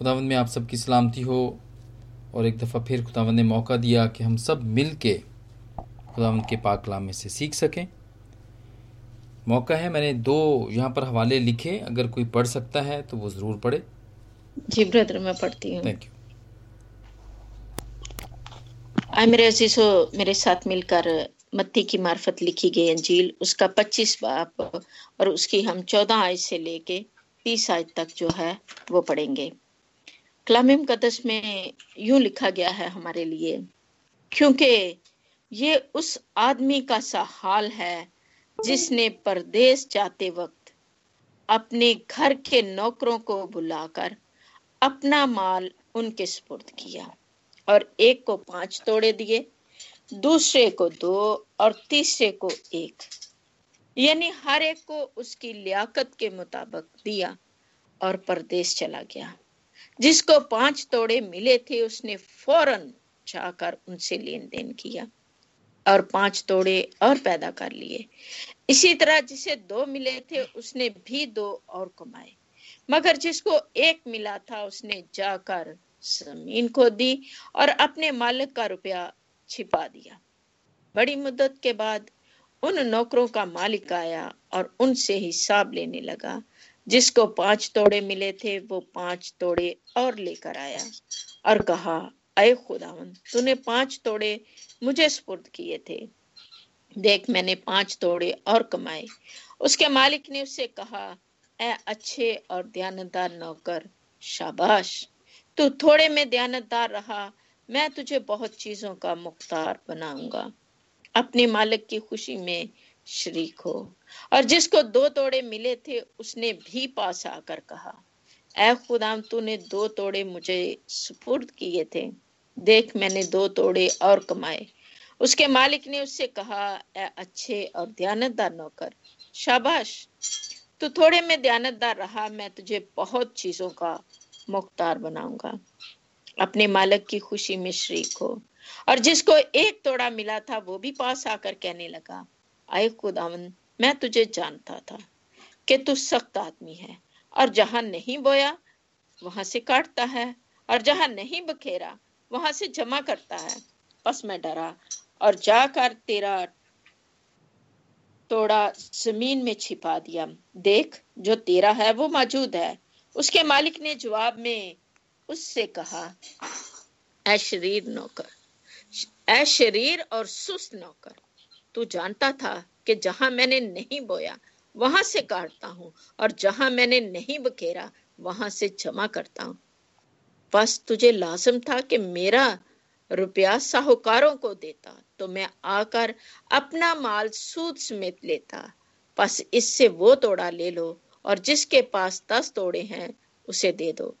خداوند میں آپ سب کی سلامتی ہو۔ اور ایک دفعہ پھر خداوند نے موقع دیا کہ ہم سب مل کے خداوند کے پاک کلام میں سے سیکھ سکیں۔ موقع ہے میں نے دو یہاں پر حوالے لکھے۔ اگر کوئی پڑھ سکتا ہے تو وہ ضرور پڑھے۔ جی بردر میں پڑھتی ہوں۔ تھینک یو آئے میرے عزیزو میرے ساتھ مل کر متی کی معرفت لکھی گئی انجیل۔ اس کا پچیس باپ اور اس کی ہم چودہ آئے سے لے کے تیس آئے تک جو ہے وہ پڑھیں گے۔ کلام مقدس میں یوں لکھا گیا ہے ہمارے لیے، کیونکہ یہ اس آدمی کا سا حال ہے جس نے پردیس جاتے وقت اپنے گھر کے نوکروں کو بلا کر اپنا مال ان کے سپرد کیا اور ایک کو پانچ توڑے دیے، دوسرے کو دو اور تیسرے کو ایک۔ یعنی ہر ایک کو اس کی لیاقت کے مطابق دیا اور پردیس چلا گیا۔ جس کو پانچ توڑے ملے تھے، اس نے فوراً جا کر ان سے لین دین کیا اور پانچ توڑے اور پیدا کر لیے۔ اسی طرح جسے دو ملے تھے، اس نے بھی دو اور کمائے۔ مگر جس کو ایک ملا تھا، اس نے جا کر زمین کو دی اور اپنے مالک کا روپیہ چھپا دیا۔ بڑی مدت کے بعد ان نوکروں کا مالک آیا اور ان سے حساب لینے لگا۔ جس کو پانچ توڑے ملے تھے، وہ پانچ توڑے اور لے کر آیا اور کہا، اے خداون تو نے پانچ توڑے مجھے سپرد کیے تھے۔ دیکھ، میں نے پانچ توڑے اور کمائے۔ اس کے مالک نے اس سے کہا، اے اچھے اور دیانتدار نوکر، شاباش، تو تھوڑے میں دیانتدار رہا، میں تجھے بہت چیزوں کا مختار بناؤں گا۔ اپنی مالک کی خوشی میں شریک ہو۔ اور جس کو دو توڑے ملے تھے، اس نے بھی پاس آ کر کہا، اے خدام، تو نے دو توڑے مجھے سپرد کیے تھے۔ دیکھ، میں نے دو توڑے اور کمائے۔ اس کے مالک نے اس سے کہا، اے اچھے اور دیانتدار نوکر، شاباش، تو تھوڑے میں دیانتدار رہا، میں تجھے بہت چیزوں کا مختار بناؤں گا۔ اپنے مالک کی خوشی میں شریک ہو۔ اور جس کو ایک توڑا ملا تھا، وہ بھی پاس آ کر کہنے لگا آئے خداون میں تجھے جانتا تھا کہ تو سخت آدمی ہے اور جہاں نہیں بویا وہاں سے کاٹتا ہے اور جہاں نہیں بکھیرا وہاں سے جمع کرتا ہے۔ بس میں ڈرا اور جا کر تیرا توڑا زمین میں چھپا دیا۔ دیکھ، جو تیرا ہے وہ موجود ہے۔ اس کے مالک نے جواب میں اس سے کہا، اے شریر نوکر، اے شریر اور سست نوکر تو جانتا تھا کہ جہاں میں نے نہیں بویا، وہاں سے کاٹتا ہوں، اور جہاں میں نے نہیں بکھیرا، وہاں سے جمع کرتا ہوں۔ بس تجھے لازم تھا کہ میرا روپیہ ساہوکاروں کو دیتا، تو میں آ کر اپنا مال سود سمیت لیتا۔ پس اس سے وہ توڑا لے لو، اور جس کے پاس دس توڑے ہیں، اسے دے دو۔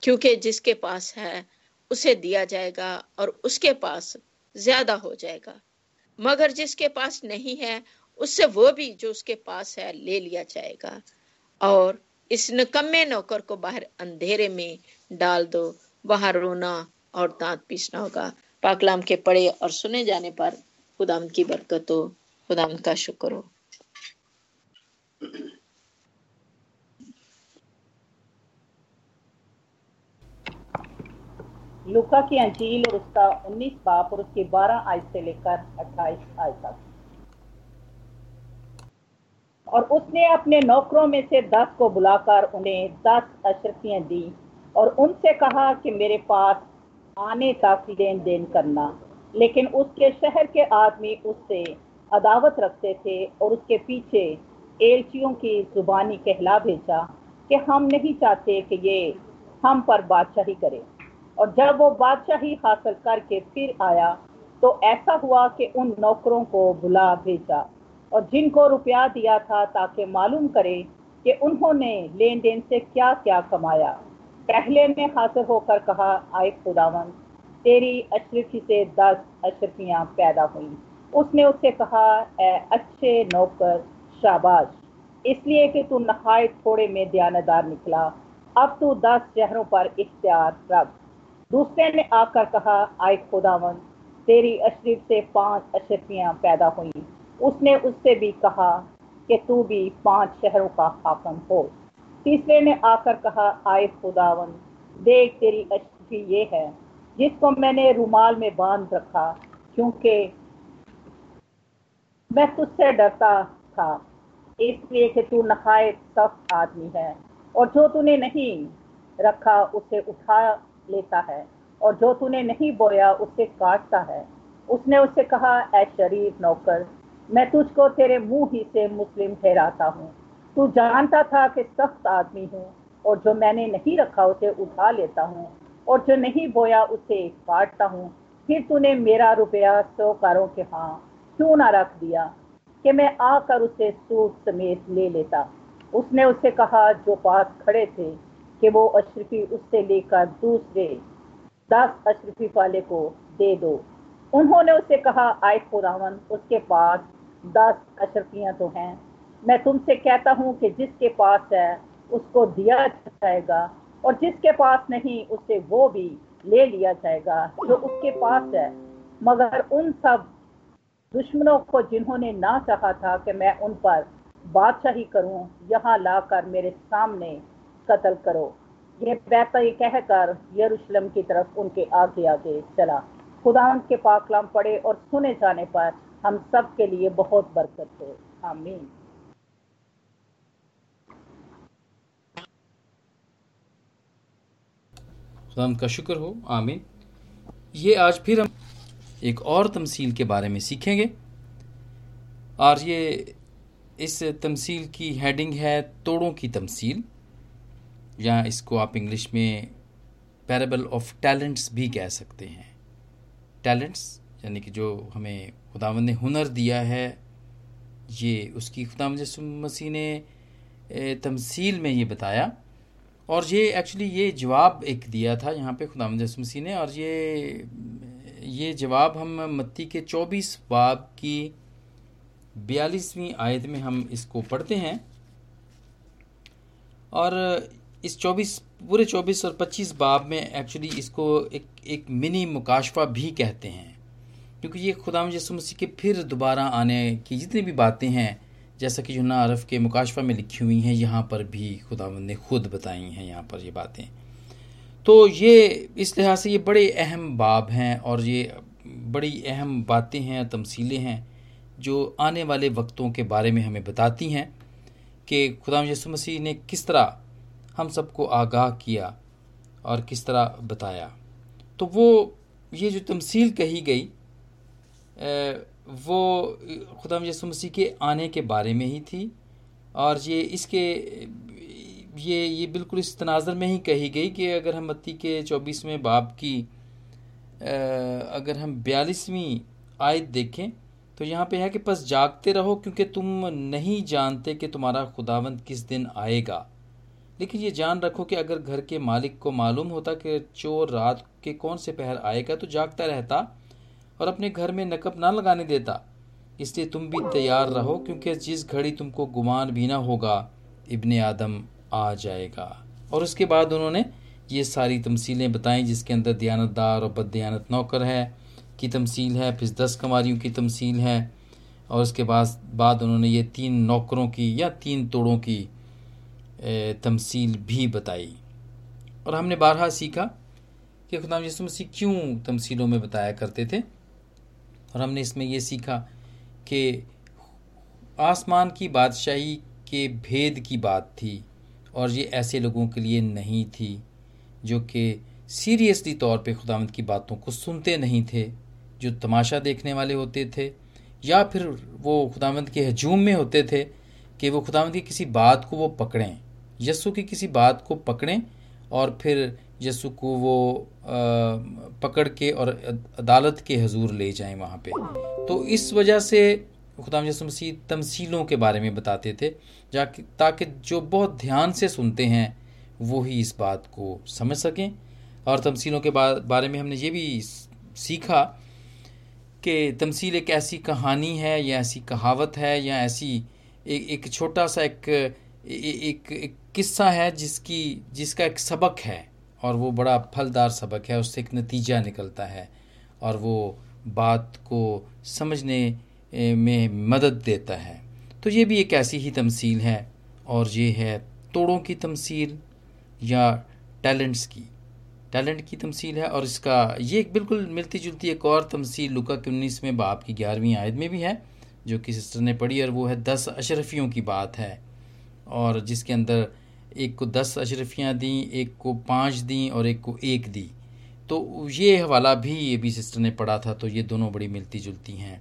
کیونکہ جس کے پاس ہے، اسے دیا جائے گا، اور اس کے پاس زیادہ ہو جائے گا۔ مگر جس کے پاس نہیں ہے، اس سے وہ بھی جو اس کے پاس ہے لے لیا جائے گا۔ اور اس نکمے نوکر کو باہر اندھیرے میں ڈال دو، وہاں رونا اور دانت پیسنا ہوگا۔ پاکلام کے پڑھے اور سنے جانے پر خدام کی برکت ہو خدام کا شکر ہو۔ لوکا کی انجیل اور اس کا انیس باپ اور اس کی بارہ آئے سے لے کر اٹھائیس آئے تک۔ اور اس نے اپنے نوکروں میں سے دس کو بلا کر انہیں دس اشرفیاں دی اور ان سے کہا کہ میرے پاس آنے تک لین دین کرنا۔ لیکن اس کے شہر کے آدمی اس سے عداوت رکھتے تھے اور اس کے پیچھے ایلچیوں کی زبانی کہلا بھیجا کہ ہم نہیں چاہتے کہ یہ ہم پر بادشاہی کرے۔ اور جب وہ بادشاہی حاصل کر کے پھر آیا تو ایسا ہوا کہ ان نوکروں کو بلا بھیجا اور جن کو روپیہ دیا تھا تاکہ معلوم کرے کہ انہوں نے لین دین سے کیا کیا کمایا۔ پہلے میں حاضر ہو کر کہا، آئے خداون تیری اشرفی سے دس اشرفیاں پیدا ہوئیں۔ اس نے اس سے کہا، اے اچھے نوکر، شاباش، اس لیے کہ تو نہایت تھوڑے میں دیانتدار نکلا۔ اب تو دس شہروں پر اختیار رکھ۔ دوسرے نے آ کر کہا، آئے خداون تیری اشرف سے پانچ اشرفیاں پیدا ہوئیں۔ اس نے اس سے بھی کہا کہ تو بھی پانچ شہروں کا حاکم ہو۔ تیسرے نے آ کر کہا، آئے خداون دیکھ تیری اشرفی یہ ہے، جس کو میں نے رومال میں باندھ رکھا، کیونکہ میں تجھ سے ڈرتا تھا۔ اس لیے کہ تو نہایت سخت آدمی ہے، اور جو تو نے نہیں رکھا، اسے اٹھا لیتا ہے اور جو تو نے نہیں بویا اسے کاٹتا ہے۔ اس نے اسے کہا، اے شریف نوکر، میں تجھ کو تیرے منہ ہی سے مسلم ٹھہراتا ہوں۔ تو جانتا تھا کہ سخت آدمی ہوں اور جو میں نے نہیں رکھا اسے اٹھا لیتا ہوں اور جو نہیں بویا اسے کاٹتا ہوں۔ پھر تو نے میرا روپیہ سو کاروں کے ہاں کیوں نہ رکھ دیا کہ میں آ کر اسے سوٹ سمیت لے لیتا۔ اس نے اسے کہا، جو پاس کھڑے تھے کہ وہ اشرفی اس سے لے کر دوسرے دس اشرفی والے کو دے دو۔ انہوں نے اسے کہا، آئے خداون اس کے پاس دس اشرفیاں تو ہیں۔ میں تم سے کہتا ہوں کہ جس کے پاس ہے، اس کو دیا جائے گا، اور جس کے پاس نہیں، اسے وہ بھی لے لیا جائے گا جو اس کے پاس ہے۔ مگر ان سب دشمنوں کو جنہوں نے نہ چاہا تھا کہ میں ان پر بادشاہی کروں، یہاں لا کر میرے سامنے قتل کرو۔ یہ بیتا یہ کہہ کر یروشلم کی طرف ان کے آگے آگے چلا۔ خدا ان کے پاکلام پڑے اور سنے جانے پر ہم سب کے لیے بہت برکت ہو۔ آمین۔ خدا کا شکر ہو۔ آمین۔ یہ آج پھر ہم ایک اور تمثیل کے بارے میں سیکھیں گے۔ اور یہ اس تمثیل کی ہیڈنگ ہے توڑوں کی تمثیل۔ یا اس کو آپ انگلش میں پیربل آف ٹیلنٹس بھی کہہ سکتے ہیں۔ ٹیلنٹس یعنی کہ جو ہمیں خدا نے ہنر دیا ہے، یہ اس کی خدا مسیح نے تمثیل میں یہ بتایا۔ اور یہ ایکچولی یہ جواب ایک دیا تھا یہاں پہ خدا مسیح نے، اور یہ یہ جواب ہم متی کے چوبیس باب کی بیالیسویں آیت میں ہم اس کو پڑھتے ہیں۔ اور اس چوبیس، پورے چوبیس اور پچیس باب میں ایکچولی اس کو ایک ایک منی مکاشفہ بھی کہتے ہیں۔ کیونکہ یہ خدا مجسم مسیح کے پھر دوبارہ آنے کی جتنی بھی باتیں ہیں، جیسا کہ جو عرف کے مکاشفہ میں لکھی ہوئی ہیں، یہاں پر بھی خدا نے خود بتائی ہیں یہاں پر یہ باتیں۔ تو یہ اس لحاظ سے یہ بڑے اہم باب ہیں اور یہ بڑی اہم باتیں ہیں، تمثیلیں ہیں جو آنے والے وقتوں کے بارے میں ہمیں بتاتی ہیں کہ خدا یسو مسیح نے کس طرح ہم سب کو آگاہ کیا اور کس طرح بتایا۔ تو وہ یہ جو تمثیل کہی گئی وہ خدا یسو مسیح کے آنے کے بارے میں ہی تھی اور یہ اس کے، یہ یہ بالکل اس تناظر میں ہی کہی گئی کہ اگر ہم متی کے چوبیسویں باب کی اگر ہم بیالیسویں آیت دیکھیں تو یہاں پہ ہے کہ پس جاگتے رہو کیونکہ تم نہیں جانتے کہ تمہارا خداوند کس دن آئے گا۔ لیکن یہ جان رکھو کہ اگر گھر کے مالک کو معلوم ہوتا کہ چور رات کے کون سے پہر آئے گا تو جاگتا رہتا اور اپنے گھر میں نقب نہ لگانے دیتا۔ اس لیے تم بھی تیار رہو کیونکہ جس گھڑی تم کو گمان بھی نہ ہوگا، ابن آدم آ جائے گا۔ اور اس کے بعد انہوں نے یہ ساری تمثیلیں بتائیں جس کے اندر دیانت دار اور بد دیانت نوکر ہے کی تمثیل ہے، پھر دس کماریوں کی تمثیل ہے اور اس کے بعد بعد انہوں نے یہ تین نوکروں کی یا تین توڑوں کی تمثیل بھی بتائی۔ اور ہم نے بارہا سیکھا کہ خدا یسو مسیح کیوں تمثیلوں میں بتایا کرتے تھے۔ اور ہم نے اس میں یہ سیکھا کہ آسمان کی بادشاہی کے بھید کی بات تھی اور یہ ایسے لوگوں کے لیے نہیں تھی جو کہ سیریسلی طور پہ خداوند کی باتوں کو سنتے نہیں تھے، جو تماشا دیکھنے والے ہوتے تھے، یا پھر وہ خداوند کے ہجوم میں ہوتے تھے کہ وہ خداوند کی کسی بات کو وہ پکڑیں۔ یسو کی کسی بات کو پکڑیں اور پھر یسو کو وہ پکڑ کے اور عدالت کے حضور لے جائیں وہاں پہ۔ تو اس وجہ سے خدا یسو مسیح تمثیلوں کے بارے میں بتاتے تھے، جا تاکہ جو بہت دھیان سے سنتے ہیں، وہی اس بات کو سمجھ سکیں۔ اور تمثیلوں کے بارے میں ہم نے یہ بھی سیکھا کہ تمثیل ایک ایسی کہانی ہے، یا ایسی کہاوت ہے، یا ایسی ایک ایک چھوٹا سا ایک ایک ایک قصہ ہے جس کی جس کا ایک سبق ہے اور وہ بڑا پھلدار سبق ہے، اس سے ایک نتیجہ نکلتا ہے اور وہ بات کو سمجھنے میں مدد دیتا ہے۔ تو یہ بھی ایک ایسی ہی تمثیل ہے اور یہ ہے توڑوں کی تمثیل یا ٹیلنٹس کی۔ ٹیلنٹ کی تمثیل ہے اور اس کا یہ ایک بالکل ملتی جلتی ایک اور تمثیل لکا کے انیسویں باپ کی گیارہویں عائد میں بھی ہے، جو کہ سسٹر نے پڑھی اور وہ ہے دس اشرفیوں کی بات ہے۔ اور جس کے اندر ایک کو دس اشرفیاں دیں، ایک کو پانچ دیں اور ایک کو ایک دی تو یہ حوالہ بھی یہ بھی سسٹر نے پڑھا تھا، تو یہ دونوں بڑی ملتی جلتی ہیں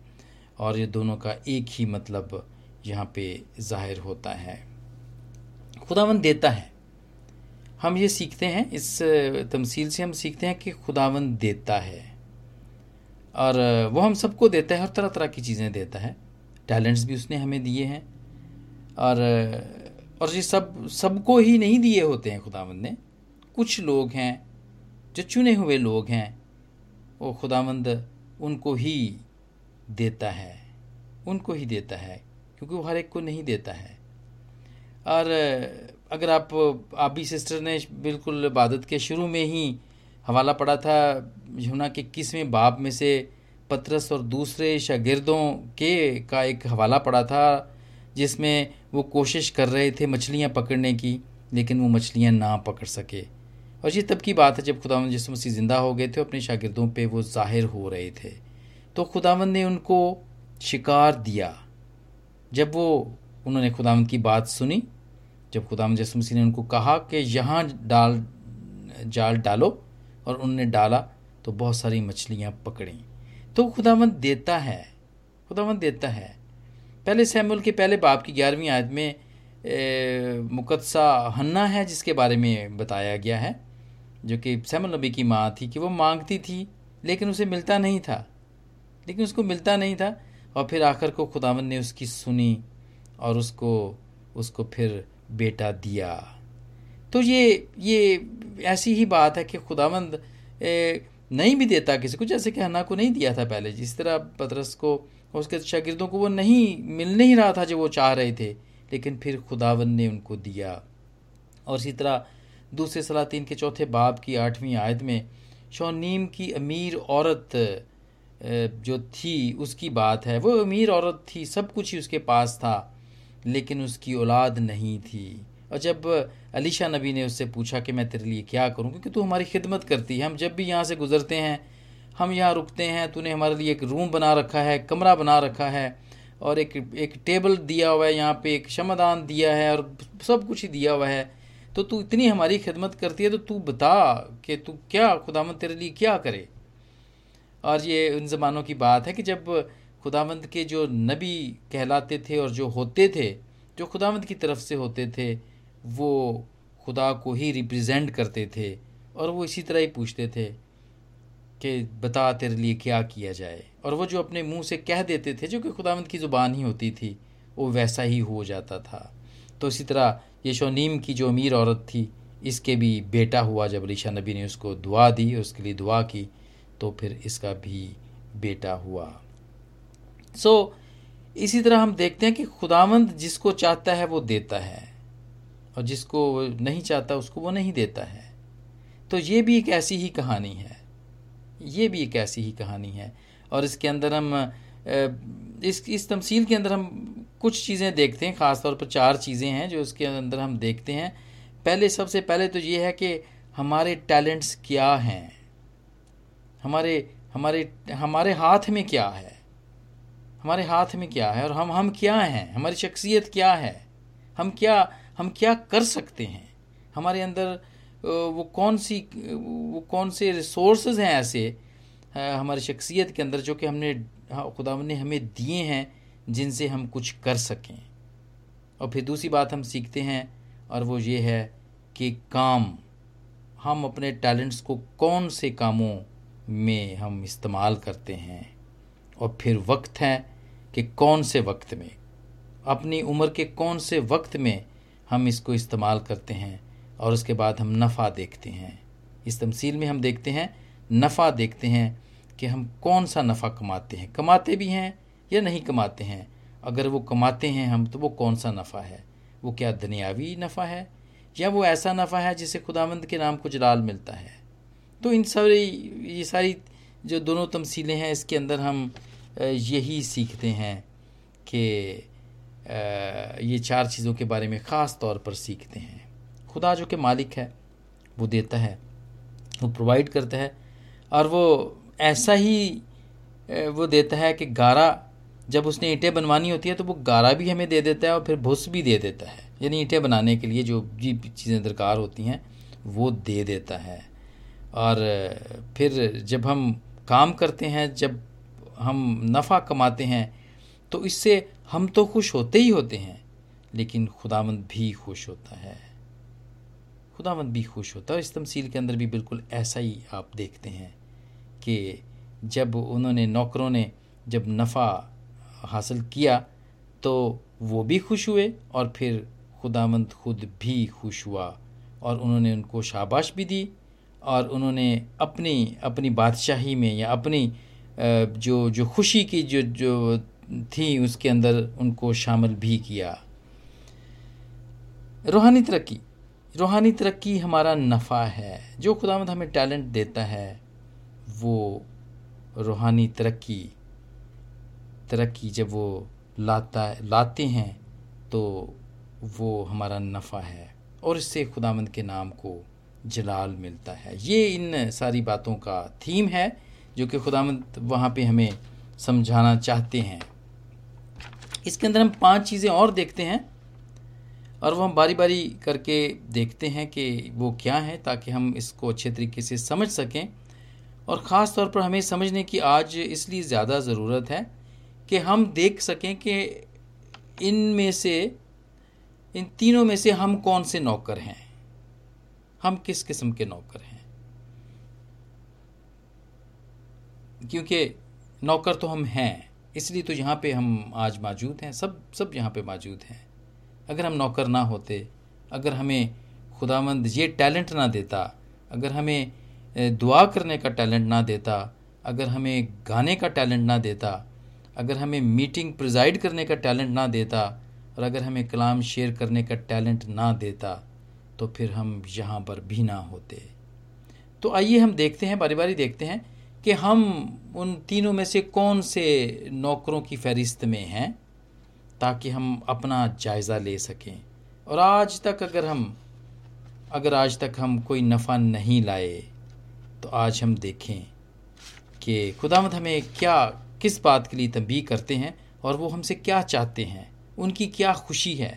اور یہ دونوں کا ایک ہی مطلب یہاں پہ ظاہر ہوتا ہے۔ خداون دیتا ہے۔ ہم یہ سیکھتے ہیں، اس تمثیل سے ہم سیکھتے ہیں کہ خداون دیتا ہے۔ اور وہ ہم سب کو دیتا ہے، ہر طرح طرح کی چیزیں دیتا ہے۔ ٹیلنٹس بھی اس نے ہمیں دیے ہیں۔ اور اور یہ سب سب کو ہی نہیں دیے ہوتے ہیں خداوند نے۔ کچھ لوگ ہیں جو چنے ہوئے لوگ ہیں، وہ خداوند ان کو ہی دیتا ہے۔ ان کو ہی دیتا ہے، کیونکہ وہ ہر ایک کو نہیں دیتا ہے۔ اور اگر آپ آبی سسٹر نے بالکل عبادت کے شروع میں ہی حوالہ پڑا تھا یونا کہ کسویں باب میں سے پترس اور دوسرے شاگردوں کے کا ایک حوالہ پڑا تھا جس میں وہ کوشش کر رہے تھے مچھلیاں پکڑنے کی، لیکن وہ مچھلیاں نہ پکڑ سکے۔ اور یہ تب کی بات ہے جب خداون جس مسیح زندہ ہو گئے تھے، اپنے شاگردوں پہ وہ ظاہر ہو رہے تھے۔ تو خداون نے ان کو شکار دیا۔ جب وہ، انہوں نے خداون کی بات سنی، جب خدا مجسم مسیح نے ان کو کہا کہ یہاں ڈال، جال ڈالو اور ان نے ڈالا تو بہت ساری مچھلیاں پکڑیں۔ تو خدا دیتا ہے خدا دیتا ہے پہلے سیمول کے پہلے باپ کی گیارہویں آیت میں مقدسہ ہنّا ہے، جس کے بارے میں بتایا گیا ہے، جو کہ سیم النبی کی ماں تھی کہ وہ مانگتی تھی، لیکن اسے ملتا نہیں تھا۔ لیکن اس کو ملتا نہیں تھا اور پھر آخر کو خداون نے اس کی سنی اور اس کو اس کو پھر بیٹا دیا۔ تو یہ یہ ایسی ہی بات ہے کہ خداوند نہیں بھی دیتا کسی کو، جیسے کہ ہنا کو نہیں دیا تھا پہلے۔ جس طرح پدرس کو اس کے شاگردوں کو وہ نہیں، مل نہیں رہا تھا جو وہ چاہ رہے تھے، لیکن پھر خداون نے ان کو دیا۔ اور اسی طرح دوسرے سلاطین کے چوتھے باب کی آٹھویں عائد میں شونیم کی امیر عورت جو تھی، اس کی بات ہے۔ وہ امیر عورت تھی، سب کچھ ہی اس کے پاس تھا، لیکن اس کی اولاد نہیں تھی۔ اور جب علیشہ نبی نے اس سے پوچھا کہ میں تیرے لیے کیا کروں، کیونکہ تو ہماری خدمت کرتی ہے، ہم جب بھی یہاں سے گزرتے ہیں ہم یہاں رکتے ہیں، تو نے ہمارے لیے ایک روم بنا رکھا ہے، کمرہ بنا رکھا ہے، اور ایک ایک ٹیبل دیا ہوا ہے، یہاں پہ ایک شمدان دیا ہے، اور سب کچھ ہی دیا ہوا ہے۔ تو تو اتنی ہماری خدمت کرتی ہے، تو تو بتا کہ تو کیا خدا مند تیرے لیے کیا کرے؟ اور یہ ان زمانوں کی بات ہے کہ جب خداوند کے جو نبی کہلاتے تھے اور جو ہوتے تھے، جو خداوند کی طرف سے ہوتے تھے، وہ خدا کو ہی ریپرزینٹ کرتے تھے، اور وہ اسی طرح ہی پوچھتے تھے۔ کہ بتا تیرے لیے کیا کیا جائے۔ اور وہ جو اپنے منہ سے کہہ دیتے تھے جو کہ خداوند کی زبان ہی ہوتی تھی وہ ویسا ہی ہو جاتا تھا۔ تو اسی طرح یشونیم کی جو امیر عورت تھی اس کے بھی بیٹا ہوا جب علیشہ نبی نے اس کو دعا دی اس کے لیے دعا کی تو پھر اس کا بھی بیٹا ہوا۔ سو so, اسی طرح ہم دیکھتے ہیں کہ خداوند جس کو چاہتا ہے وہ دیتا ہے۔ اور جس کو نہیں چاہتا اس کو وہ نہیں دیتا ہے۔ تو یہ بھی ایک ایسی ہی کہانی ہے۔ یہ بھی ایک ایسی ہی کہانی ہے۔ اور اس کے اندر ہم اس اس تمثیل کے اندر ہم کچھ چیزیں دیکھتے ہیں، خاص طور پر چار چیزیں ہیں جو اس کے اندر ہم دیکھتے ہیں۔ پہلے، سب سے پہلے تو یہ ہے کہ ہمارے ٹیلنٹس کیا ہیں؟ ہمارے ہمارے ہمارے ہاتھ میں کیا ہے؟ ہمارے ہاتھ میں کیا ہے؟ اور ہم ہم کیا ہیں؟ ہماری شخصیت کیا ہے؟ ہم کیا ہم کیا کر سکتے ہیں؟ ہمارے اندر وہ کون سی، وہ کون سے ریسورسز ہیں ایسے ہماری شخصیت کے اندر جو کہ ہم نے ہاں، خدا نے ہمیں دیے ہیں جن سے ہم کچھ کر سکیں۔ اور پھر دوسری بات ہم سیکھتے ہیں، اور وہ یہ ہے کہ کام، ہم اپنے ٹیلنٹس کو کون سے کاموں میں ہم استعمال کرتے ہیں۔ اور پھر وقت ہے کہ کون سے وقت میں، اپنی عمر کے کون سے وقت میں ہم اس کو استعمال کرتے ہیں۔ اور اس کے بعد ہم نفع دیکھتے ہیں۔ اس تمثیل میں ہم دیکھتے ہیں، نفع دیکھتے ہیں کہ ہم کون سا نفع کماتے ہیں۔ کماتے بھی ہیں یا نہیں کماتے ہیں؟ اگر وہ کماتے ہیں ہم تو وہ کون سا نفع ہے؟ وہ کیا دنیاوی نفع ہے؟ یا وہ ایسا نفع ہے جسے خداوند کے نام کو جلال ملتا ہے؟ تو ان ساری یہ ساری جو دونوں تمثیلیں ہیں، اس کے اندر ہم یہی سیکھتے ہیں کہ یہ چار چیزوں کے بارے میں خاص طور پر سیکھتے ہیں۔ خدا جو کہ مالک ہے، وہ دیتا ہے، وہ پرووائڈ کرتا ہے اور وہ ایسا ہی وہ دیتا ہے کہ گارا جب اس نے اینٹیں بنوانی ہوتی ہے تو وہ گارا بھی ہمیں دے دیتا ہے اور پھر بھس بھی دے دیتا ہے۔ یعنی اینٹیں بنانے کے لیے جو بھی چیزیں درکار ہوتی ہیں، وہ دے دیتا ہے۔ اور پھر جب ہم کام کرتے ہیں، جب ہم نفع کماتے ہیں، تو اس سے ہم تو خوش ہوتے ہی ہوتے ہیں، لیکن خداوند بھی خوش ہوتا ہے۔ خداوند بھی خوش ہوتا ہے اس تمثیل کے اندر بھی بالکل ایسا ہی آپ دیکھتے ہیں کہ جب انہوں نے نوکروں نے جب نفع حاصل کیا تو وہ بھی خوش ہوئے اور پھر خداوند خود بھی خوش ہوا اور انہوں نے ان کو شاباش بھی دی اور انہوں نے اپنی اپنی بادشاہی میں یا اپنی جو جو خوشی کی جو جو تھی اس کے اندر ان کو شامل بھی کیا۔ روحانی ترقی۔ روحانی ترقی ہمارا نفع ہے۔ جو خدا مد ہمیں ٹیلنٹ دیتا ہے، وہ روحانی ترقی ترقی جب وہ لاتا، لاتے ہیں، تو وہ ہمارا نفع ہے۔ اور اس سے خدا مند کے نام کو جلال ملتا ہے۔ یہ ان ساری باتوں کا تھیم ہے، جو کہ خدا مند وہاں پہ ہمیں سمجھانا چاہتے ہیں۔ اس کے اندر ہم پانچ چیزیں اور دیکھتے ہیں۔ اور وہ ہم باری باری کر کے دیکھتے ہیں کہ وہ کیا ہیں تاکہ ہم اس کو اچھے طریقے سے سمجھ سکیں اور خاص طور پر ہمیں سمجھنے کی آج اس لیے زیادہ ضرورت ہے کہ ہم دیکھ سکیں کہ ان میں سے ان تینوں میں سے ہم کون سے نوکر ہیں؟ ہم کس قسم کے نوکر ہیں؟ کیونکہ نوکر تو ہم ہیں، اس لیے تو یہاں پہ ہم آج موجود ہیں، سب سب یہاں پہ موجود ہیں۔ اگر ہم نوکر نہ ہوتے، اگر ہمیں خدا مند یہ ٹیلنٹ نہ دیتا، اگر ہمیں دعا کرنے کا ٹیلنٹ نہ دیتا، اگر ہمیں گانے کا ٹیلنٹ نہ دیتا، اگر ہمیں میٹنگ پرزائڈ کرنے کا ٹیلنٹ نہ دیتا، اور اگر ہمیں کلام شیئر کرنے کا ٹیلنٹ نہ دیتا، تو پھر ہم یہاں پر بھی نہ ہوتے۔ تو آئیے ہم دیکھتے ہیں، باری باری دیکھتے ہیں کہ ہم ان تینوں میں سے کون سے نوکروں کی فہرست میں ہیں۔ تاکہ ہم اپنا جائزہ لے سکیں۔ اور آج تک اگر ہم اگر آج تک ہم کوئی نفع نہیں لائے، تو آج ہم دیکھیں کہ خدا مت ہمیں کیا کس بات کے لیے تنبیہ کرتے ہیں اور وہ ہم سے کیا چاہتے ہیں۔ ان کی کیا خوشی ہے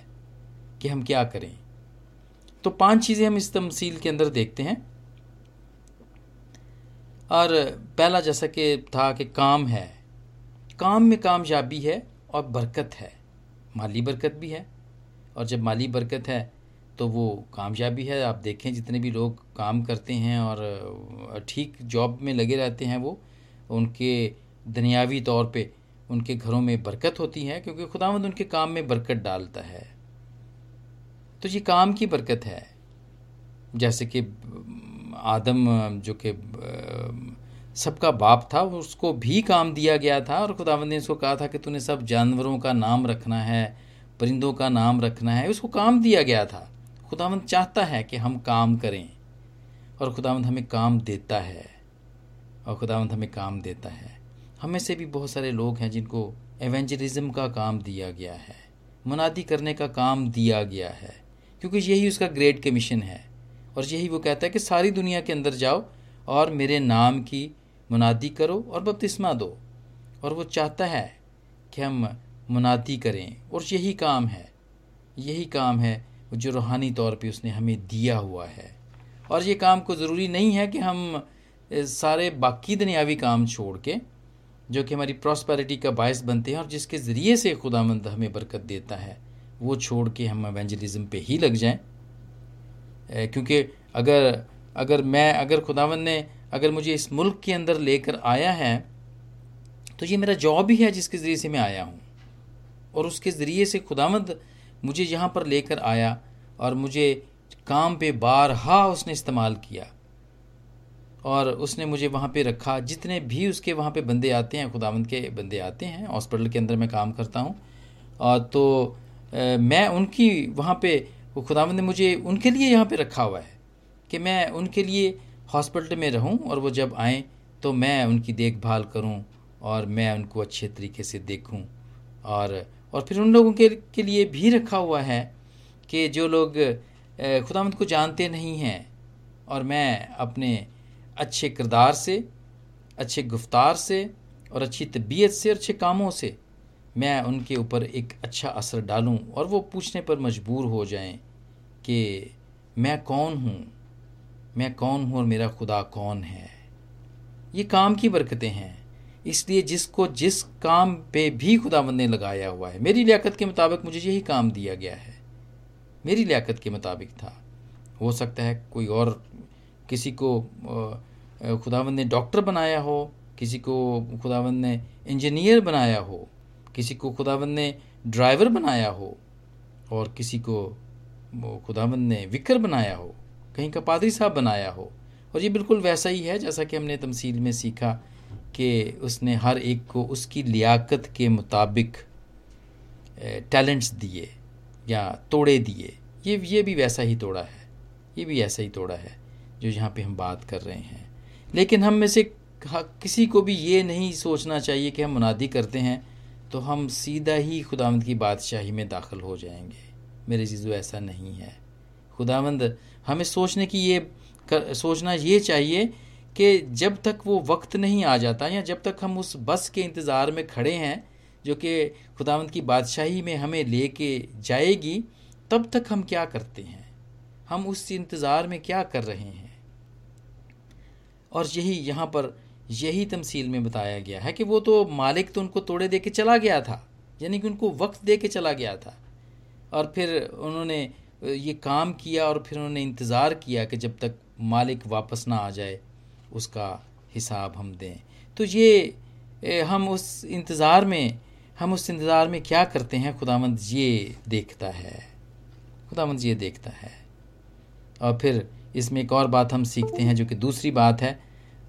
کہ ہم کیا کریں۔ تو پانچ چیزیں ہم اس تمثیل کے اندر دیکھتے ہیں۔ اور پہلا جیسا کہ تھا کہ کام ہے۔ کام میں کامیابی ہے اور برکت ہے۔ مالی برکت بھی ہے اور جب مالی برکت ہے تو وہ کامیابی ہے۔ آپ دیکھیں جتنے بھی لوگ کام کرتے ہیں اور ٹھیک جاب میں لگے رہتے ہیں وہ، ان کے دنیاوی طور پہ ان کے گھروں میں برکت ہوتی ہے کیونکہ خدا مند ان کے کام میں برکت ڈالتا ہے۔ تو یہ کام کی برکت ہے۔ جیسے کہ آدم جو کہ سب کا باپ تھا اس کو بھی کام دیا گیا تھا اور خدا نے اس کو کہا تھا کہ تو نے سب جانوروں کا نام رکھنا ہے، پرندوں کا نام رکھنا ہے، اس کو کام دیا گیا تھا۔ خداوند چاہتا ہے کہ ہم کام کریں اور خداوند ہمیں کام دیتا ہے۔ اور خداوند ہمیں کام دیتا ہے۔ ہمیں سے بھی بہت سارے لوگ ہیں جن کو ایونجلزم کا کام دیا گیا ہے، منادی کرنے کا کام دیا گیا ہے، کیونکہ یہی اس کا گریٹ کمیشن ہے۔ اور یہی وہ کہتا ہے کہ ساری دنیا کے اندر جاؤ اور میرے نام کی منادی کرو اور بپتسمہ دو، اور وہ چاہتا ہے کہ ہم منادی کریں، اور یہی کام ہے، یہی کام ہے جو روحانی طور پہ اس نے ہمیں دیا ہوا ہے۔ اور یہ کام کو ضروری نہیں ہے کہ ہم سارے باقی دنیاوی کام چھوڑ کے، جو کہ ہماری پراسپیرٹی کا باعث بنتے ہیں اور جس کے ذریعے سے خدا مند ہمیں برکت دیتا ہے، وہ چھوڑ کے ہم ایونجلزم پہ ہی لگ جائیں۔ کیونکہ اگر اگر میں، اگر خداون نے اگر مجھے اس ملک کے اندر لے کر آیا ہے، تو یہ میرا جاب ہی ہے جس کے ذریعے سے میں آیا ہوں۔ اور اس کے ذریعے سے خداوند مجھے یہاں پر لے کر آیا اور مجھے کام پہ بارہا اس نے استعمال کیا۔ اور اس نے مجھے وہاں پہ رکھا۔ جتنے بھی اس کے وہاں پہ بندے آتے ہیں، خداوند کے بندے آتے ہیں، ہاسپٹل کے اندر میں کام کرتا ہوں۔ اور تو میں ان کی وہاں پہ، خداوند نے مجھے ان کے لیے یہاں پہ رکھا ہوا ہے کہ میں ان کے لیے ہاسپٹل میں رہوں اور وہ جب آئیں تو میں ان کی دیکھ بھال کروں اور میں ان کو اچھے طریقے سے دیکھوں اور اور پھر ان لوگوں کے کے لیے بھی رکھا ہوا ہے کہ جو لوگ خدا مند کو جانتے نہیں ہیں اور میں اپنے اچھے کردار سے، اچھے گفتار سے اور اچھی طبیعت سے اور اچھے کاموں سے میں ان کے اوپر ایک اچھا اثر ڈالوں اور وہ پوچھنے پر مجبور ہو جائیں کہ میں کون ہوں؟ میں کون ہوں اور میرا خدا کون ہے؟ یہ کام کی برکتیں ہیں۔ اس لیے جس کو جس کام پہ بھی خدا مند نے لگایا ہوا ہے، میری لیاقت کے مطابق مجھے یہی کام دیا گیا ہے۔ میری لیاقت کے مطابق تھا۔ ہو سکتا ہے کوئی اور کسی کو خدا مند نے ڈاکٹر بنایا ہو، کسی کو خدا نے انجینئر بنایا ہو، کسی کو خدا نے ڈرائیور بنایا ہو، اور کسی کو خدا بند نے وکر بنایا ہو۔ کہیں کا پادری صاحب بنایا ہو۔ اور یہ بالکل ویسا ہی ہے جیسا کہ ہم نے تمثیل میں سیکھا کہ اس نے ہر ایک کو اس کی لیاقت کے مطابق ٹیلنٹس دیے یا توڑے دیے۔ یہ یہ بھی ویسا ہی توڑا ہے۔ یہ بھی ایسا ہی توڑا ہے جو یہاں پہ ہم بات کر رہے ہیں۔ لیکن ہم میں سے کسی کو بھی یہ نہیں سوچنا چاہیے کہ ہم منادی کرتے ہیں تو ہم سیدھا ہی خداوند کی بادشاہی میں داخل ہو جائیں گے۔ میرے چیزوں ایسا نہیں ہے۔ خداوند ہمیں سوچنے کی یہ سوچنا یہ چاہیے کہ جب تک وہ وقت نہیں آ جاتا یا جب تک ہم اس بس کے انتظار میں کھڑے ہیں جو کہ خداوند کی بادشاہی میں ہمیں لے کے جائے گی، تب تک ہم کیا کرتے ہیں؟ ہم اس انتظار میں کیا کر رہے ہیں؟ اور یہی یہاں پر یہی تمثیل میں بتایا گیا ہے کہ وہ تو مالک تو ان کو توڑے دے کے چلا گیا تھا یعنی کہ ان کو وقت دے کے چلا گیا تھا۔ اور پھر انہوں نے یہ کام کیا اور پھر انہوں نے انتظار کیا کہ جب تک مالک واپس نہ آ جائے، اس کا حساب ہم دیں۔ تو یہ ہم اس انتظار میں، ہم اس انتظار میں کیا کرتے ہیں؟ خدا مند یہ دیکھتا ہے۔ خدا مند یہ دیکھتا ہے۔ اور پھر اس میں ایک اور بات ہم سیکھتے ہیں جو کہ دوسری بات ہے،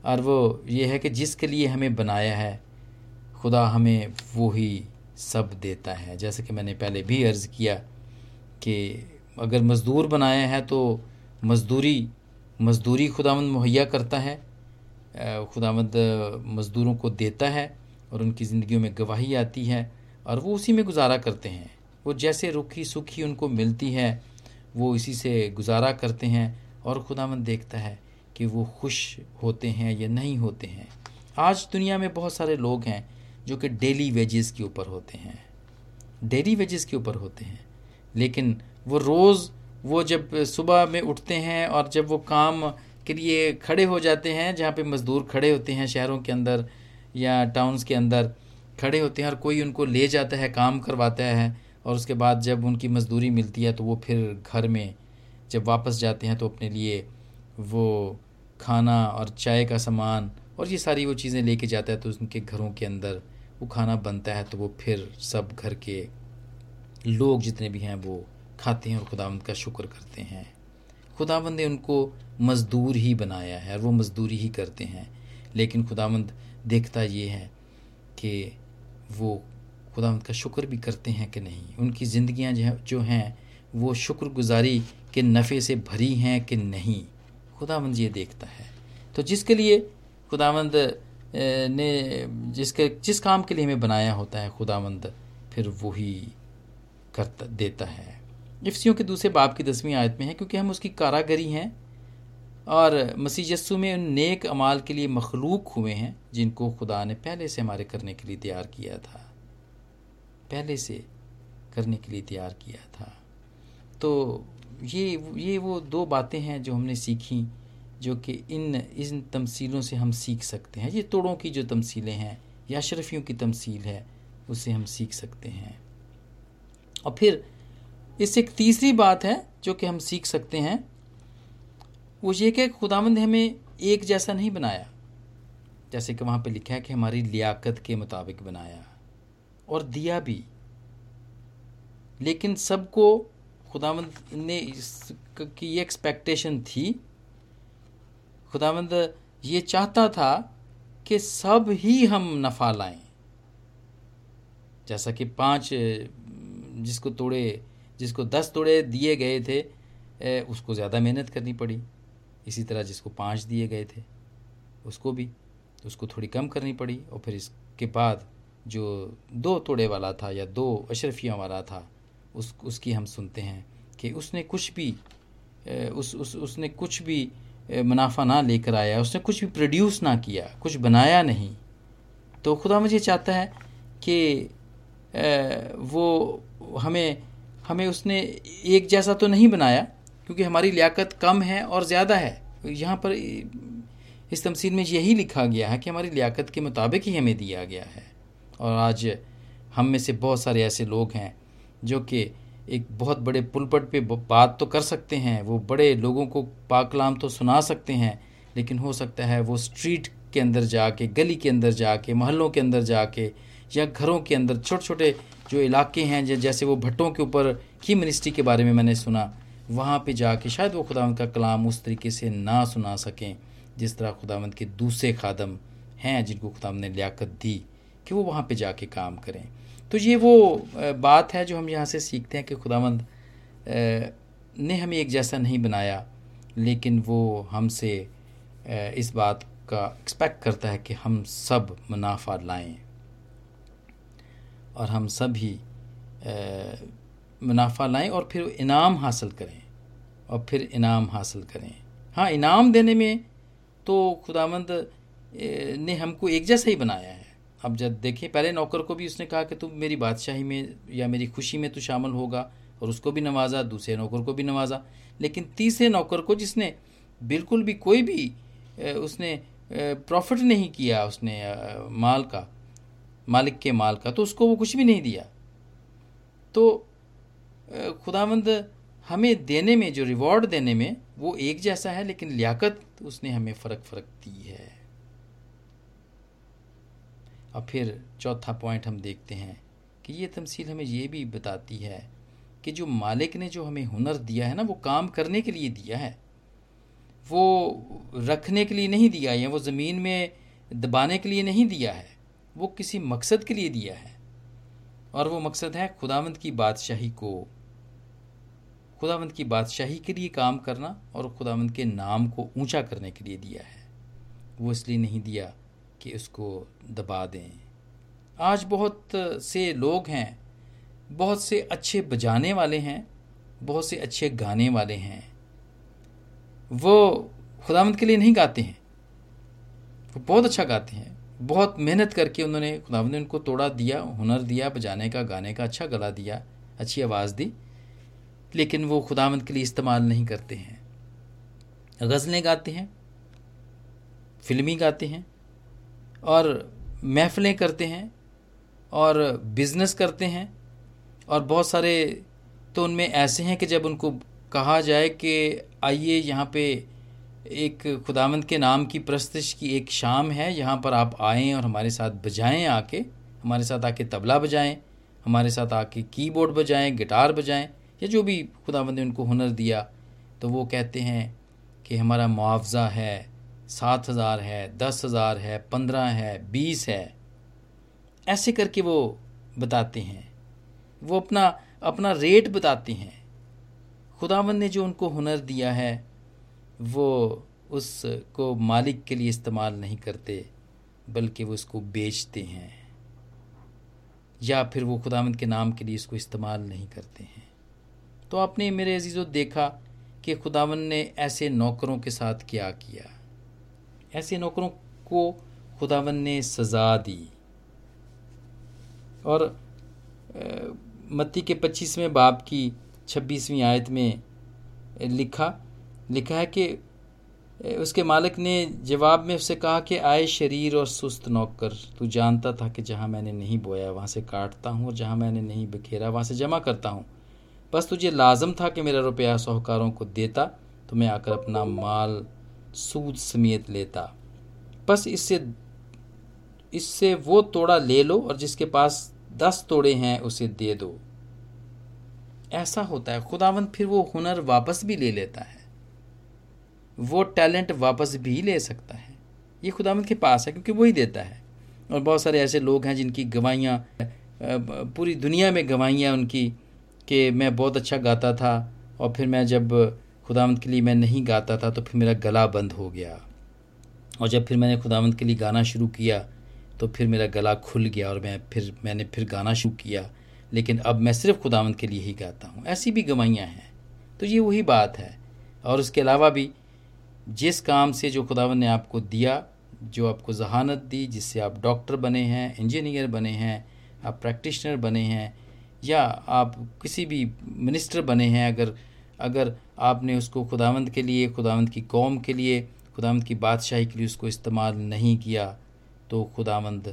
اور وہ یہ ہے کہ جس کے لیے ہمیں بنایا ہے، خدا ہمیں وہی سب دیتا ہے۔ جیسے کہ میں نے پہلے بھی عرض کیا کہ اگر مزدور بنایا ہے تو مزدوری مزدوری خدا مند مہیا کرتا ہے خداوند مزدوروں کو دیتا ہے اور ان کی زندگیوں میں گواہی آتی ہے اور وہ اسی میں گزارا کرتے ہیں۔ وہ جیسے رکھی سکھی ان کو ملتی ہے، وہ اسی سے گزارا کرتے ہیں اور خدا مند دیکھتا ہے کہ وہ خوش ہوتے ہیں یا نہیں ہوتے ہیں۔ آج دنیا میں بہت سارے لوگ ہیں جو کہ ڈیلی ویجز کے اوپر ہوتے ہیں۔ ڈیلی ویجز کے اوپر ہوتے ہیں۔ لیکن وہ روز وہ جب صبح میں اٹھتے ہیں اور جب وہ کام کے لیے کھڑے ہو جاتے ہیں، جہاں پہ مزدور کھڑے ہوتے ہیں شہروں کے اندر یا ٹاؤنز کے اندر کھڑے ہوتے ہیں اور کوئی ان کو لے جاتا ہے، کام کرواتا ہے اور اس کے بعد جب ان کی مزدوری ملتی ہے تو وہ پھر گھر میں جب واپس جاتے ہیں تو اپنے لیے وہ کھانا اور چائے کا سامان اور یہ ساری وہ چیزیں لے کے جاتا ہے تو ان کے گھروں کے اندر وہ کھانا بنتا ہے تو وہ پھر سب گھر کے لوگ جتنے بھی ہیں وہ کھاتے ہیں اور خداوند کا شکر کرتے ہیں۔ خداوند نے ان کو مزدور ہی بنایا ہے اور وہ مزدوری ہی کرتے ہیں۔ لیکن خداوند دیکھتا یہ ہے کہ وہ خداوند کا شکر بھی کرتے ہیں کہ نہیں۔ ان کی زندگیاں جو ہیں وہ شکر گزاری کے نفع سے بھری ہیں کہ نہیں۔ خداوند یہ دیکھتا ہے۔ تو جس کے لیے خدا مند نے جس کے جس کام کے لیے ہمیں بنایا ہوتا ہے خدا مند پھر وہی کرتا دیتا ہے۔ افسیوں کے دوسرے باپ کی دسویں آیت میں ہے، کیونکہ ہم اس کی کاراگری ہیں اور مسیح یسو میں ان نیک امال کے لیے مخلوق ہوئے ہیں، جن کو خدا نے پہلے سے ہمارے کرنے کے لیے تیار کیا تھا۔ پہلے سے کرنے کے لیے تیار کیا تھا۔ تو یہ یہ وہ دو باتیں ہیں جو ہم نے سیکھیں جو کہ ان ان تمثیلوں سے ہم سیکھ سکتے ہیں۔ یہ توڑوں کی جو تمثیلیں ہیں یا اشرفیوں کی تمثیل ہے، اسے ہم سیکھ سکتے ہیں۔ اور پھر اس سے ایک تیسری بات ہے جو کہ ہم سیکھ سکتے ہیں، وہ یہ کہ خدا مند نے ہمیں ایک جیسا نہیں بنایا، جیسے کہ وہاں پہ لکھا ہے کہ ہماری لیاقت کے مطابق بنایا اور دیا بھی۔ لیکن سب کو خداوند نے اس کی یہ ایکسپیکٹیشن تھی، خداوند یہ چاہتا تھا کہ سب ہی ہم نفع لائیں۔ جیسا کہ پانچ، جس کو توڑے جس کو دس توڑے دیے گئے تھے اس کو زیادہ محنت کرنی پڑی۔ اسی طرح جس کو پانچ دیے گئے تھے، اس کو بھی اس کو تھوڑی کم کرنی پڑی۔ اور پھر اس کے بعد جو دو توڑے والا تھا یا دو اشرفیوں والا تھا، اس اس کی ہم سنتے ہیں کہ اس نے کچھ بھی اس اس اس نے کچھ بھی منافع نہ لے کر آیا، اس نے کچھ بھی پروڈیوس نہ کیا، کچھ بنایا نہیں۔ تو خدا مجھے چاہتا ہے کہ وہ ہمیں ہمیں اس نے ایک جیسا تو نہیں بنایا، کیونکہ ہماری لیاقت کم ہے اور زیادہ ہے۔ یہاں پر اس تمثیل میں یہی لکھا گیا ہے کہ ہماری لیاقت کے مطابق ہی ہمیں دیا گیا ہے۔ اور آج ہم میں سے بہت سارے ایسے لوگ ہیں جو کہ ایک بہت بڑے پلپٹ پہ بات تو کر سکتے ہیں، وہ بڑے لوگوں کو پاکلام تو سنا سکتے ہیں، لیکن ہو سکتا ہے وہ اسٹریٹ کے اندر جا کے، گلی کے اندر جا کے، محلوں کے اندر جا کے یا گھروں کے اندر چھوٹے چھوٹے جو علاقے ہیں جیسے وہ بھٹوں کے اوپر کی منسٹری کے بارے میں میں نے سنا، وہاں پہ جا کے شاید وہ خداوند کا کلام اس طریقے سے نہ سنا سکیں، جس طرح خداوند کے دوسرے خادم ہیں جن کو خداوند نے لیاقت دی کہ وہ وہاں پہ جا کے کام کریں۔ تو یہ وہ بات ہے جو ہم یہاں سے سیکھتے ہیں کہ خداوند نے ہمیں ایک جیسا نہیں بنایا، لیکن وہ ہم سے اس بات کا ایکسپیکٹ کرتا ہے کہ ہم سب منافع لائیں۔ اور ہم سب ہی منافع لائیں اور پھر انعام حاصل کریں، اور پھر انعام حاصل کریں۔ ہاں انعام دینے میں تو خداوند نے ہم کو ایک جیسا ہی بنایا ہے۔ اب جب دیکھیں، پہلے نوکر کو بھی اس نے کہا کہ تم میری بادشاہی میں یا میری خوشی میں تو شامل ہوگا اور اس کو بھی نوازا، دوسرے نوکر کو بھی نوازا۔ لیکن تیسرے نوکر کو جس نے بالکل بھی کوئی بھی اس نے پروفٹ نہیں کیا، اس نے مال کا مالک کے مال کا تو اس کو وہ کچھ بھی نہیں دیا۔ تو خدا مند ہمیں دینے میں، جو ریوارڈ دینے میں وہ ایک جیسا ہے، لیکن لیاقت اس نے ہمیں فرق فرق دی ہے۔ اور پھر چوتھا پوائنٹ ہم دیکھتے ہیں کہ یہ تمثیل ہمیں یہ بھی بتاتی ہے کہ جو مالک نے جو ہمیں ہنر دیا ہے نا، وہ کام کرنے کے لیے دیا ہے۔ وہ رکھنے کے لیے نہیں دیا یا وہ زمین میں دبانے کے لیے نہیں دیا ہے۔ وہ کسی مقصد کے لیے دیا ہے اور وہ مقصد ہے خداوند کی بادشاہی کو، خداوند کی بادشاہی کے لیے کام کرنا اور خداوند کے نام کو اونچا کرنے کے لیے دیا ہے۔ وہ اس لیے نہیں دیا کہ اس کو دبا دیں۔ آج بہت سے لوگ ہیں، بہت سے اچھے بجانے والے ہیں، بہت سے اچھے گانے والے ہیں۔ وہ خدامت کے لیے نہیں گاتے ہیں، وہ بہت اچھا گاتے ہیں۔ بہت محنت کر کے انہوں نے، خداوند نے ان کو توڑا، دیا، ہنر دیا، بجانے کا، گانے کا اچھا گلا دیا، اچھی آواز دی، لیکن وہ خداوند کے لیے استعمال نہیں کرتے ہیں۔ غزلیں گاتے ہیں فلمی گاتے ہیں، اور محفلیں کرتے ہیں، اور بزنس کرتے ہیں، اور بہت سارے تو ان میں ایسے ہیں کہ جب ان کو کہا جائے کہ آئیے یہاں پہ ایک خدامند کے نام کی پرستش کی ایک شام ہے، یہاں پر آپ آئیں اور ہمارے ساتھ بجائیں آ کے، ہمارے ساتھ آ کے طبلہ بجائیں، ہمارے ساتھ آ کے کی بورڈ بجائیں، گٹار بجائیں، یا جو بھی خداوند نے ان کو ہنر دیا، تو وہ کہتے ہیں کہ ہمارا معاوضہ ہے، سات ہزار ہے، دس ہزار ہے، پندرہ ہے، بیس ہے۔ ایسے کر کے وہ بتاتے ہیں۔ وہ اپنا اپنا ریٹ بتاتے ہیں۔ خداون نے جو ان کو ہنر دیا ہے وہ اس کو مالک کے لیے استعمال نہیں کرتے، بلکہ وہ اس کو بیچتے ہیں، یا پھر وہ خداوند کے نام کے لیے اس کو استعمال نہیں کرتے ہیں۔ تو آپ نے میرے عزیز و دیکھا کہ خداون نے ایسے نوکروں کے ساتھ کیا کیا۔ ایسے نوکروں کو خداون نے سزا دی۔ اور متی کے پچیسویں باپ کی چھبیسویں آیت میں لکھا لکھا ہے کہ اس کے مالک نے جواب میں اس سے کہا کہ آئے شریر اور سست نوکر، تو جانتا تھا کہ جہاں میں نے نہیں بویا، وہاں سے کاٹتا ہوں اور جہاں میں نے نہیں بکھیرا، وہاں سے جمع کرتا ہوں۔ بس تجھے لازم تھا کہ میرا روپیہ سہوکاروں کو دیتا، تو میں آ کر اپنا مال سود سمیت لیتا۔ بس اس سے اس سے وہ توڑا لے لو اور جس کے پاس دس توڑے ہیں اسے دے دو۔ ایسا ہوتا ہے، خداوند پھر وہ ہنر واپس بھی لے لیتا ہے۔ وہ ٹیلنٹ واپس بھی لے سکتا ہے۔ یہ خداوند کے پاس ہے کیونکہ وہی دیتا ہے۔ اور بہت سارے ایسے لوگ ہیں جن کی گوائیاں پوری دنیا میں گوائیاں ان کی کہ میں بہت اچھا گاتا تھا اور پھر میں جب خداوند کے لیے میں نہیں گاتا تھا تو پھر میرا گلا بند ہو گیا۔ اور جب پھر میں نے خداوند کے لیے گانا شروع کیا تو پھر میرا گلا کھل گیا اور میں پھر میں نے پھر گانا شروع کیا۔ لیکن اب میں صرف خداوند کے لیے ہی گاتا ہوں۔ ایسی بھی گوائیاں ہیں۔ تو یہ وہی بات ہے۔ اور اس کے علاوہ بھی جس کام سے جو خداون نے آپ کو دیا، جو آپ کو ذہانت دی، جس سے آپ ڈاکٹر بنے ہیں، انجینئر بنے ہیں، آپ پریکٹیشنر بنے ہیں، یا آپ کسی بھی منسٹر بنے ہیں، اگر اگر آپ نے اس کو خداوند کے لیے، خداوند کی قوم کے لیے، خداوند کی بادشاہی کے لیے اس کو استعمال نہیں کیا، تو خداوند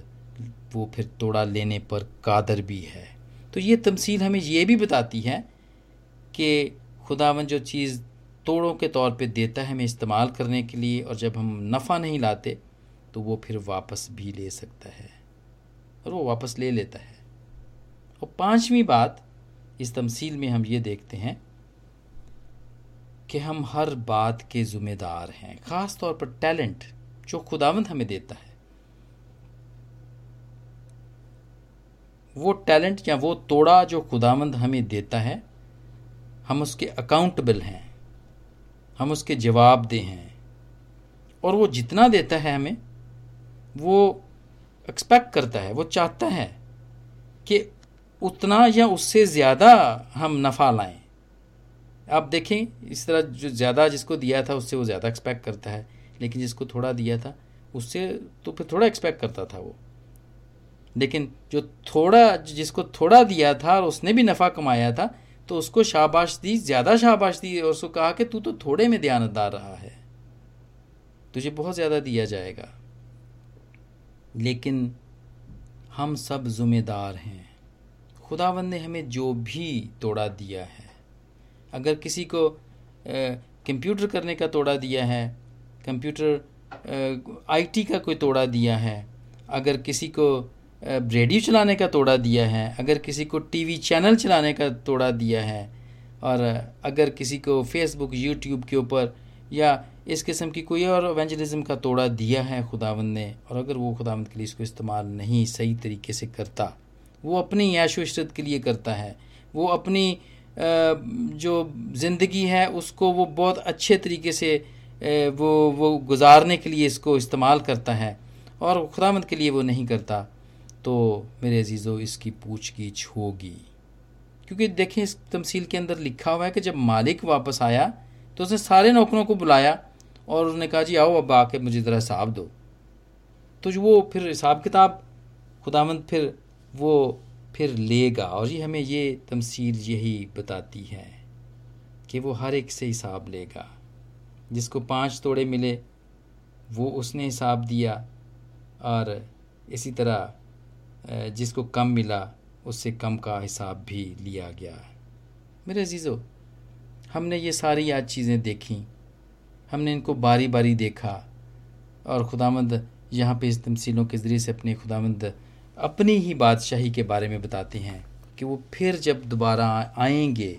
وہ پھر توڑا لینے پر قادر بھی ہے۔ تو یہ تمثیل ہمیں یہ بھی بتاتی ہے کہ خداوند جو چیز توڑوں کے طور پہ دیتا ہے ہمیں استعمال کرنے کے لیے اور جب ہم نفع نہیں لاتے تو وہ پھر واپس بھی لے سکتا ہے اور وہ واپس لے لیتا ہے۔ اور پانچویں بات اس تمثیل میں ہم یہ دیکھتے ہیں کہ ہم ہر بات کے ذمہ دار ہیں، خاص طور پر ٹیلنٹ جو خداوند ہمیں دیتا ہے۔ وہ ٹیلنٹ یا وہ توڑا جو خداوند ہمیں دیتا ہے، ہم اس کے اکاؤنٹبل ہیں۔ ہم اس کے جواب دہ ہیں۔ اور وہ جتنا دیتا ہے ہمیں، وہ ایکسپیکٹ کرتا ہے، وہ چاہتا ہے کہ اتنا یا اس سے زیادہ ہم نفع لائیں۔ آپ دیکھیں، اس طرح جو زیادہ جس کو دیا تھا، اس سے وہ زیادہ ایکسپیکٹ کرتا ہے۔ لیکن جس کو تھوڑا دیا تھا، اس سے تو پھر تھوڑا ایکسپیکٹ کرتا تھا وہ۔ لیکن جو تھوڑا، جس کو تھوڑا دیا تھا اور اس نے بھی نفع کمایا تھا تو اس کو شاباش دی، زیادہ شاباش دی اور اس کو کہا کہ تو تو تھوڑے میں دیانتدار رہا ہے۔ تجھے بہت زیادہ دیا جائے گا۔ لیکن ہم سب ذمہ دار ہیں۔ خداون نے ہمیں جو بھی توڑا دیا ہے۔ اگر کسی کو کمپیوٹر کرنے کا توڑا دیا ہے، کمپیوٹر آئی ٹی کا کوئی توڑا دیا ہے، اگر کسی کو ریڈیو چلانے کا توڑا دیا ہے، اگر کسی کو ٹی وی چینل چلانے کا توڑا دیا ہے، اور اگر کسی کو فیس بک یوٹیوب کے اوپر یا اس قسم کی کوئی اور وینجلزم کا توڑا دیا ہے خداوند نے، اور اگر وہ خداوند کے لیے اس کو استعمال نہیں صحیح طریقے سے کرتا، وہ اپنی عیش و عشرت کے لیے کرتا ہے، وہ اپنی جو زندگی ہے، اس کو وہ بہت اچھے طریقے سے وہ وہ گزارنے کے لیے اس کو استعمال کرتا ہے، اور خداوند کے لیے وہ نہیں کرتا۔ تو میرے عزیزو، اس کی پوچھ گچھ ہوگی۔ کیونکہ دیکھیں، اس تمثیل کے اندر لکھا ہوا ہے کہ جب مالک واپس آیا تو اس نے سارے نوکروں کو بلایا اور انہوں نے کہا جی آؤ اب آ کے مجھے ذرا حساب دو۔ تو جو وہ پھر حساب کتاب، خداوند پھر وہ پھر لے گا۔ اور یہ ہمیں یہ تمثیل یہی بتاتی ہے کہ وہ ہر ایک سے حساب لے گا۔ جس کو پانچ توڑے ملے، وہ اس نے حساب دیا اور اسی طرح جس کو کم ملا، اس سے کم کا حساب بھی لیا گیا میرے عزیزو، ہم نے یہ ساری آج چیزیں دیکھیں ہم نے ان کو باری باری دیکھا۔ اور خدامند یہاں پہ اس تمثیلوں کے ذریعے سے اپنے خدامند اپنی ہی بادشاہی کے بارے میں بتاتے ہیں کہ وہ پھر جب دوبارہ آئیں گے،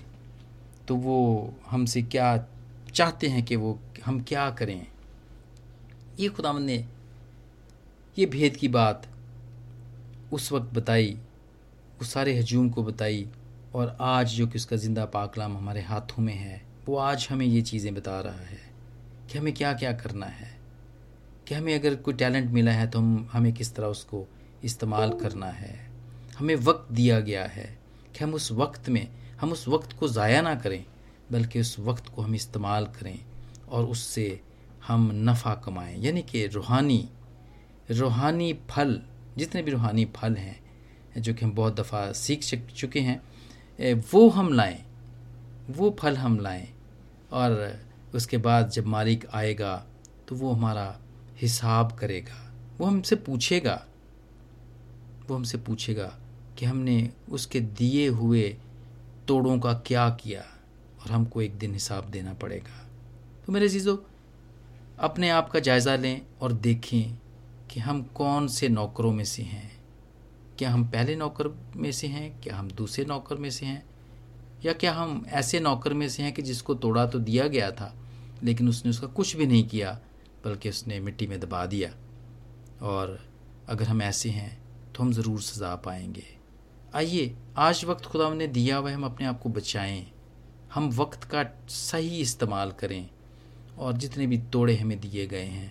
تو وہ ہم سے کیا چاہتے ہیں کہ وہ ہم کیا کریں۔ یہ خدامند نے یہ بھید کی بات اس وقت بتائی، اس سارے ہجوم کو بتائی اور آج جو کہ اس کا زندہ پاکلام ہمارے ہاتھوں میں ہے، وہ آج ہمیں یہ چیزیں بتا رہا ہے کہ ہمیں کیا کیا کرنا ہے۔ کہ ہمیں اگر کوئی ٹیلنٹ ملا ہے تو ہم، ہمیں کس طرح اس کو استعمال کرنا ہے۔ ہمیں وقت دیا گیا ہے کہ ہم اس وقت میں، ہم اس وقت کو ضائع نہ کریں، بلکہ اس وقت کو ہم استعمال کریں اور اس سے ہم نفع کمائیں۔ یعنی کہ روحانی روحانی پھل جتنے بھی روحانی پھل ہیں، جو کہ ہم بہت دفعہ سیکھ چکے ہیں وہ ہم لائیں، وہ پھل ہم لائیں، اور اس کے بعد جب مالک آئے گا، تو وہ ہمارا حساب کرے گا، وہ ہم سے پوچھے گا، وہ ہم سے پوچھے گا کہ ہم نے اس کے دیے ہوئے توڑوں کا کیا کیا، اور ہم کو ایک دن حساب دینا پڑے گا۔ تو میرے عزیزو، اپنے آپ کا جائزہ لیں اور دیکھیں کہ ہم کون سے نوکروں میں سے ہیں؟ کیا ہم پہلے نوکر میں سے ہیں؟ کیا ہم دوسرے نوکر میں سے ہیں؟ یا کیا ہم ایسے نوکر میں سے ہیں کہ جس کو توڑا تو دیا گیا تھا، لیکن اس نے اس کا کچھ بھی نہیں کیا، بلکہ اس نے مٹی میں دبا دیا۔ اور اگر ہم ایسے ہیں تو ہم ضرور سزا پائیں گے۔ آئیے، آج وقت خدا نے دیا ہوا ہے، ہم اپنے آپ کو بچائیں۔ ہم وقت کا صحیح استعمال کریں۔ اور جتنے بھی توڑے ہمیں دیے گئے ہیں،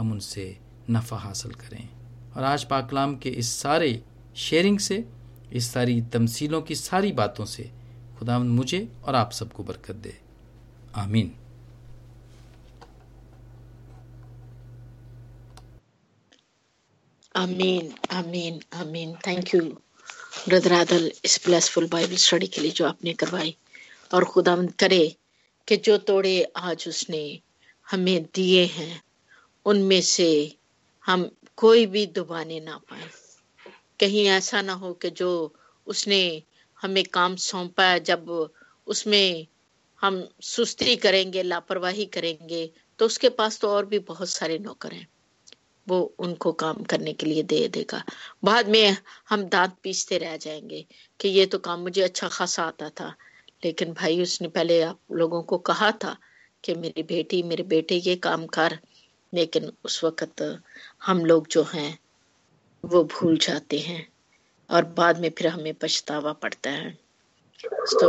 ہم ان سے نفع حاصل کریں۔ اور آج پاکلام کے اس سارے شیئرنگ سے، اس ساری تمثیلوں کی ساری باتوں سے خدا مجھے اور آپ سب کو برکت دے۔ آمین۔ آمین آمین آمین۔ تھینک یو بردر عادل اس بلیسفل بائبل اسٹڈی کے لیے جو آپ نے کروائی۔ اور خدا مند کرے کہ جو توڑے آج اس نے ہمیں دیے ہیں، ان میں سے ہم کوئی بھی دبانے نہ پائیں۔ کہیں ایسا نہ ہو کہ جو اس نے ہمیں کام سونپا ہے جب اس میں ہم سستی کریں گے، لاپرواہی کریں گے، تو اس کے پاس تو اور بھی بہت سارے نوکر ہیں۔ وہ ان کو کام کرنے کے لیے دے دے گا۔ بعد میں ہم دانت پیستے رہ جائیں گے کہ یہ تو کام مجھے اچھا خاصا آتا تھا۔ لیکن بھائی، اس نے پہلے آپ لوگوں کو کہا تھا کہ میری بیٹی، میرے بیٹے یہ کام کر، لیکن اس وقت ہم لوگ جو ہیں، وہ بھول جاتے ہیں اور بعد میں پھر ہمیں پچھتاوا پڑتا ہے۔ تو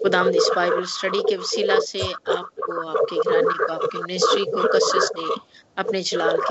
خدام اس بائبل اسٹڈی کے وسیلہ سے آپ کو، آپ کے گھرانے کو، آپ کی منسٹری کو کثرت سے اپنے جلال کے